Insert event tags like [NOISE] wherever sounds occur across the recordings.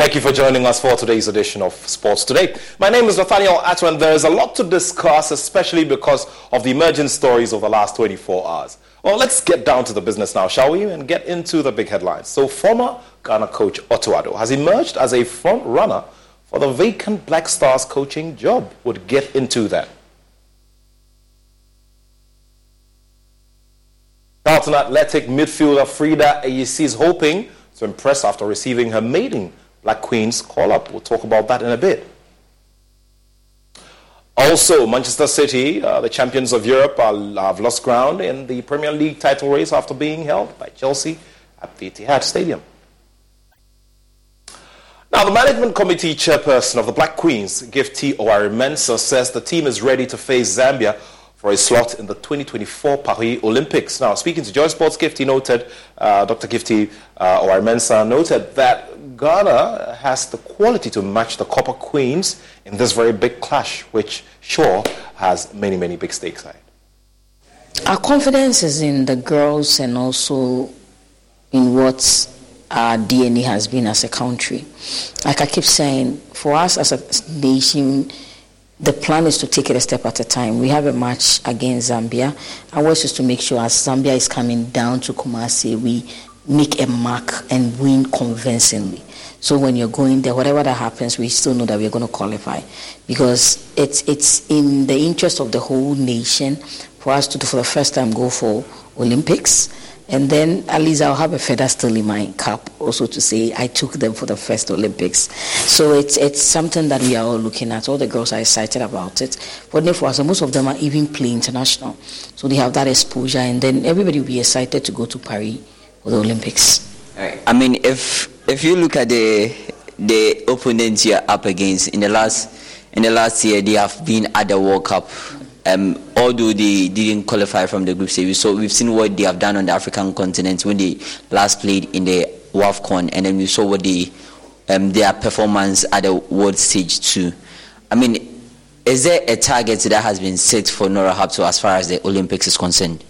Thank you for joining us for today's edition of Sports Today. My name is Nathaniel Atto, and there is a lot to discuss, especially because of the emerging stories of the last 24 hours. Well, let's get down to the business now, shall we? And get into the big headlines. So, former Ghana coach Otto has emerged as a front runner for the vacant Black Stars coaching job. Would get into that. Charlton Athletic midfielder Freda Ayisi is hoping to impress after receiving her maiden Black Queens call up. We'll talk about that in a bit. Also, Manchester City, uh, the champions of Europe, are, have lost ground in the Premier League title race after being held by Chelsea at the Etihad Stadium. Now, the management committee chairperson of the Black Queens, Gifty Oware-Mensah, says the team is ready to face Zambia for a slot in the 2024 Paris Olympics. Now, speaking to Joy Sports, Gifty noted, uh, Dr. Gifty uh, Oware-Mensah noted that Ghana has the quality to match the Copper Queens in this very big clash, which sure has many, many big stakes ahead. Our confidence is in the girls and also in what our DNA has been as a country. Like I keep saying, for us as a nation, the plan is to take it a step at a time. We have a match against Zambia. Our wish is to make sure as Zambia is coming down to Kumasi, we make a mark and win convincingly. So when you're going there, whatever that happens, we still know that we're going to qualify because it's it's in the interest of the whole nation for us to, for the first time, go for Olympics and then at least I'll have a feather still in my cap also to say I took them for the first Olympics. So it's it's something that we are all looking at. All the girls are excited about it. But for us, most of them are even playing international. So they have that exposure and then everybody will be excited to go to Paris for the Olympics. I mean if if you look at the the opponents you're up against in the last in the last year they have been at the World Cup um, although they didn't qualify from the group stage. So we've seen what they have done on the African continent when they last played in the WAFCON, and then we saw what they um, their performance at the world stage too. I mean, is there a target that has been set for Nora Häuptle as far as the Olympics is concerned?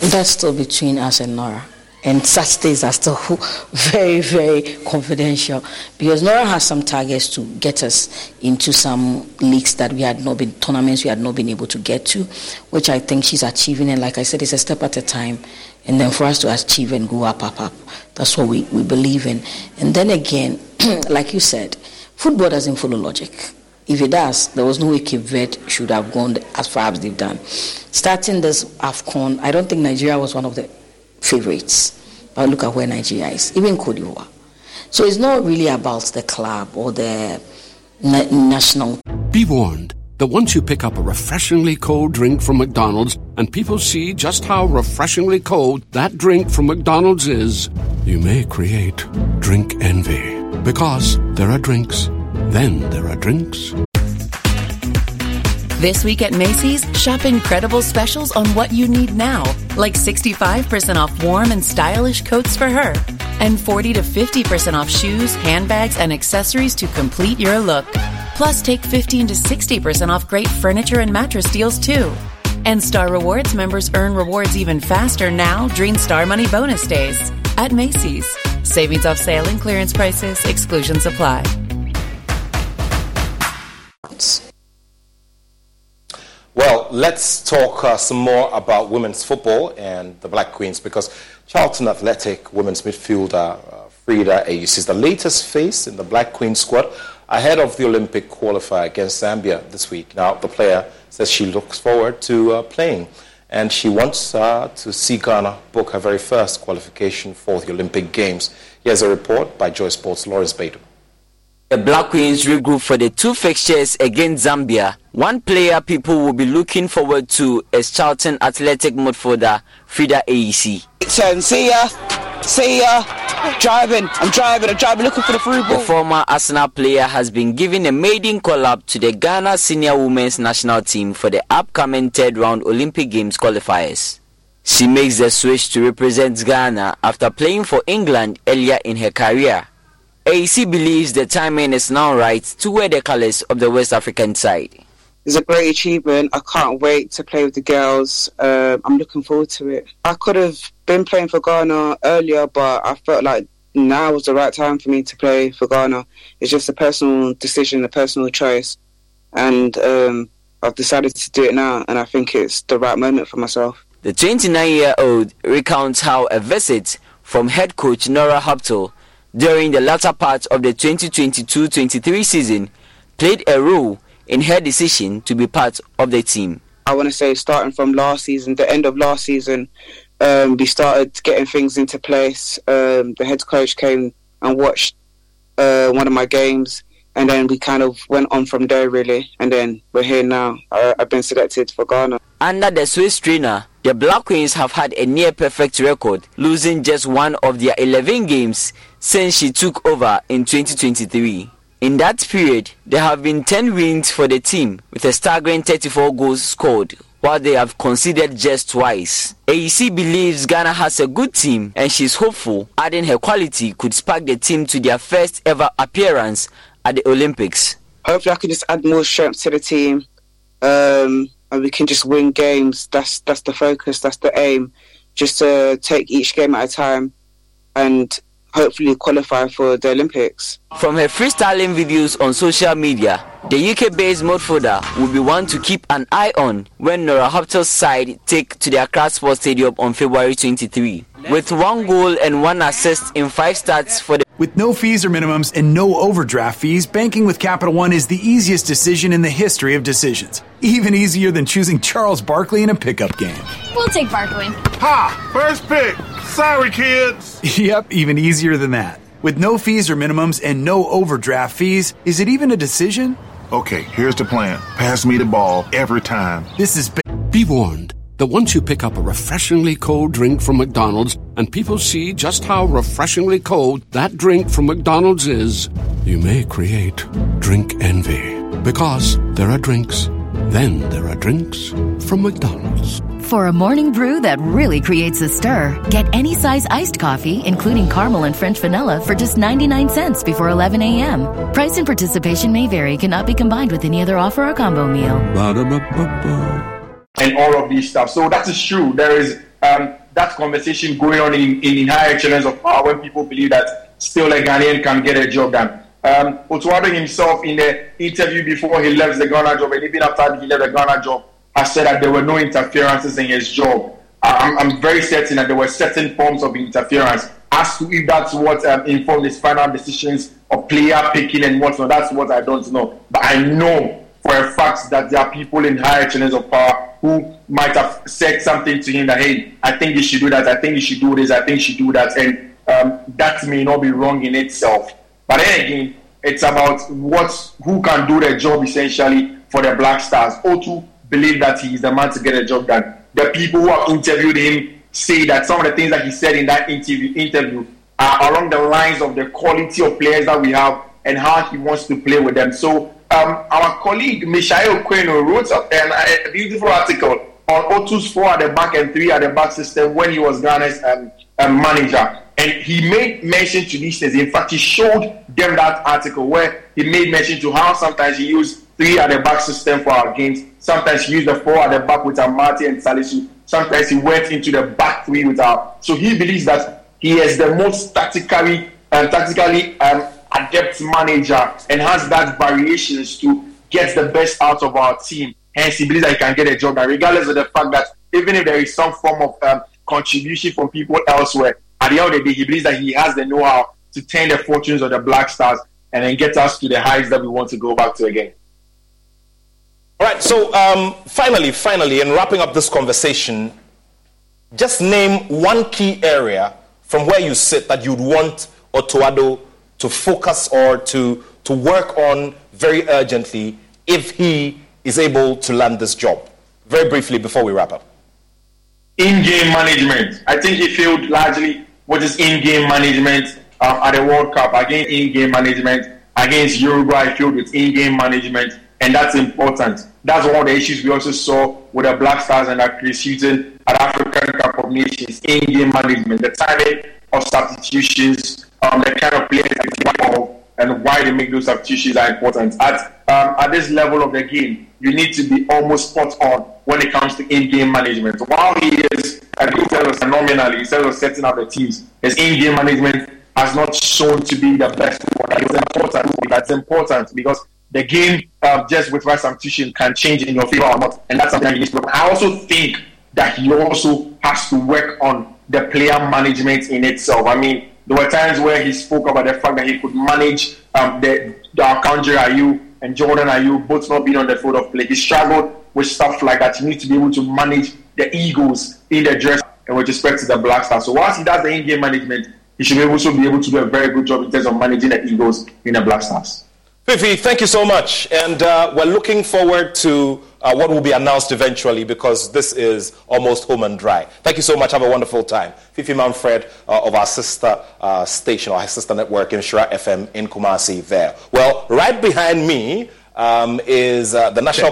That's still between us and Nora and such things are still [LAUGHS] very, very confidential because Nora has some targets to get us into some leagues that we had not been, tournaments we had not been able to get to, which I think she's achieving. And like I said, it's a step at a time. And then for us to achieve and go up, up, up, that's what we, we believe in. And then again, [CLEARS THROAT] like you said, football doesn't follow logic. If it does, there was no way Cape Verde should have gone as far as they've done. Starting this AFCON, I don't think Nigeria was one of the favorites. But look at where Nigeria is, even Cote d'Ivoire. So it's not really about the club or the na- national. Be warned that once you pick up a refreshingly cold drink from McDonald's and people see just how refreshingly cold that drink from McDonald's is, you may create drink envy. Because there are drinks, then there are drinks. This week at Macy's, shop incredible specials on what you need now, like 65% off warm and stylish coats for her, and 40 to 50% off shoes, handbags, and accessories to complete your look. Plus, take 15 to 60% off great furniture and mattress deals too. And Star Rewards members earn rewards even faster now during Star Money bonus days at Macy's. Savings off sale and clearance prices, exclusions apply. Let's talk uh, some more about women's football and the Black Queens because Charlton Athletic women's midfielder uh, Freda Ayisi is the latest face in the Black Queen squad ahead of the Olympic qualifier against Zambia this week. Now, the player says she looks forward to uh, playing and she wants uh, to see Ghana book her very first qualification for the Olympic Games. Here's a report by Joy Sports' Lawrence Beidou. The Black Queens regroup for the two fixtures against Zambia. One player people will be looking forward to is Charlton Athletic midfielder Freda Ayisi. Turn, um, see ya, see ya. Driving, I'm driving, I'm driving, looking for the free ball. The former Arsenal player has been given a maiden call up to the Ghana senior women's national team for the upcoming third round Olympic Games qualifiers. She makes the switch to represent Ghana after playing for England earlier in her career. Ayisi believes the timing is now right to wear the colours of the West African side. It's a great achievement. I can't wait to play with the girls. Uh, I'm looking forward to it. I could have been playing for Ghana earlier, but I felt like now was the right time for me to play for Ghana. It's just a personal decision, a personal choice, and um, I've decided to do it now, and I think it's the right moment for myself. The 29-year-old recounts how a visit from head coach Nora Häuptle during the latter part of the 2022-23 season played a role in her decision to be part of the team. I want to say starting from last season, the end of last season, um, we started getting things into place. Um, the head coach came and watched uh, one of my games, and then we kind of went on from there, really. And then we're here now. I, I've been selected for Ghana. Under the Swiss trainer, the Black Queens have had a near perfect record, losing just one of their 11 games since she took over in 2023. In that period, there have been 10 wins for the team with a staggering 34 goals scored, while they have conceded just twice. Ayisi believes Ghana has a good team and she's hopeful adding her quality could spark the team to their first ever appearance at the Olympics. Hopefully, I can just add more strength to the team, um, and we can just win games. That's that's the focus. That's the aim. Just to take each game at a time, and hopefully qualify for the Olympics. From her freestyling videos on social media, the UK-based midfielder will be one to keep an eye on when Nora Häuptle's side take to the Accra Sports Stadium on February 23. With one goal and one assist in five starts for the with no fees or minimums and no overdraft fees, banking with Capital One is the easiest decision in the history of decisions. Even easier than choosing Charles Barkley in a pickup game. We'll take Barkley. Ha! First pick. Sorry, kids. [LAUGHS] yep, even easier than that. With no fees or minimums and no overdraft fees, is it even a decision? Okay, here's the plan. Pass me the ball every time. This is. Be warned that once you pick up a refreshingly cold drink from McDonald's and people see just how refreshingly cold that drink from McDonald's is, you may create drink envy. Because there are drinks, then there are drinks from McDonald's. For a morning brew that really creates a stir, get any size iced coffee, including caramel and French vanilla, for just 99 cents before 11 a.m. Price and participation may vary, cannot be combined with any other offer or combo meal. Ba-da-ba-ba-ba. And all of these stuff. So that is true. There is um, that conversation going on in, in, in higher echelons of power when people believe that still a Ghanaian can get a job done. Um, Otto Addo himself in the interview before he left the Ghana job and even after he left the Ghana job has said that there were no interferences in his job. I'm, I'm very certain that there were certain forms of interference. As to if that's what um, informed his final decisions of player picking and whatnot, that's what I don't know. But I know for a fact that there are people in higher echelons of power who might have said something to him that, hey, I think you should do that, I think you should do this, I think you should do that. And um, that may not be wrong in itself. But then again, it's about what who can do the job essentially for the Black Stars. Otto believe that he is the man to get a job done. The people who have interviewed him say that some of the things that he said in that interview interview are along the lines of the quality of players that we have and how he wants to play with them. So um, our colleague Mishael Queno wrote a, a beautiful article on Otto's four at the back and three at the back system when he was Ghana's um, um, manager. And he made mention to these things. In fact, he showed them that article where he made mention to how sometimes he used three at the back system for our games. Sometimes he used the four at the back with Amartey and Salisu. Sometimes he went into the back three with our. So he believes that he is the most tactically and tactically um, adept manager and has that variations to get the best out of our team. Hence, he believes that he can get a job. And regardless of the fact that even if there is some form of um, contribution from people elsewhere, at the end of the day, he believes that he has the know-how to turn the fortunes of the Black Stars and then get us to the heights that we want to go back to again. All right, so um, finally, finally, in wrapping up this conversation, just name one key area from where you sit that you'd want Otto Addo to focus or to, to work on very urgently if he is able to land this job. Very briefly before we wrap up. In-game management. I think he failed largely what is in-game management uh, at the World Cup. Again, in-game management. Against Uruguay, failed with in-game management, and that's important. That's one of the issues we also saw with the Black Stars and Chris Hughton at African Cup of Nations. In-game management, the timing of substitutions, um, the kind of players and why they make those substitutions are important. At um, at this level of the game, you need to be almost spot on when it comes to in-game management. While he is, I think, phenomenally in terms of setting up the teams, his in-game management has not shown to be the best. It's important. That's important because the game uh, just with right substitution can change in your favor or not, and that's something he needs to. I also think that he also has to work on the player management in itself. I mean, there were times where he spoke about the fact that he could manage um, the, the Akanji Ayew and Jordan Ayew both not being on the field of play. He struggled with stuff like that. He needs to be able to manage the egos in the dress and with respect to the Black Stars. So once he does the in-game management, he should also be able to do a very good job in terms of managing the egos in the Black Stars. Fifi, thank you so much. And uh, we're looking forward to uh, what will be announced eventually because this is almost home and dry. Thank you so much. Have a wonderful time. Fifi Manfred uh, of our sister uh, station, our sister network, Nhyira FM in Kumasi there. Well, right behind me um, is uh, the National